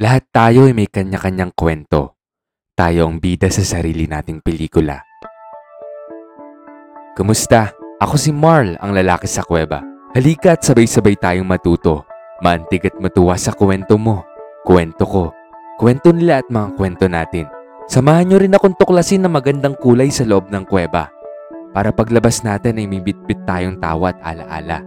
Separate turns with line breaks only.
Lahat tayo ay may kanya-kanyang kwento. Tayo ang bida sa sarili nating pelikula. Kumusta? Ako si Marl, ang lalaki sa kuweba. Halika at sabay-sabay tayong matuto. Maantig at matuwa sa kwento mo. Kwento ko. Kwento nila at mga kwento natin. Samahan nyo rin akong tuklasin ng magandang kulay sa loob ng kuweba. Para paglabas natin ay may bitbit tayong tawa at alaala.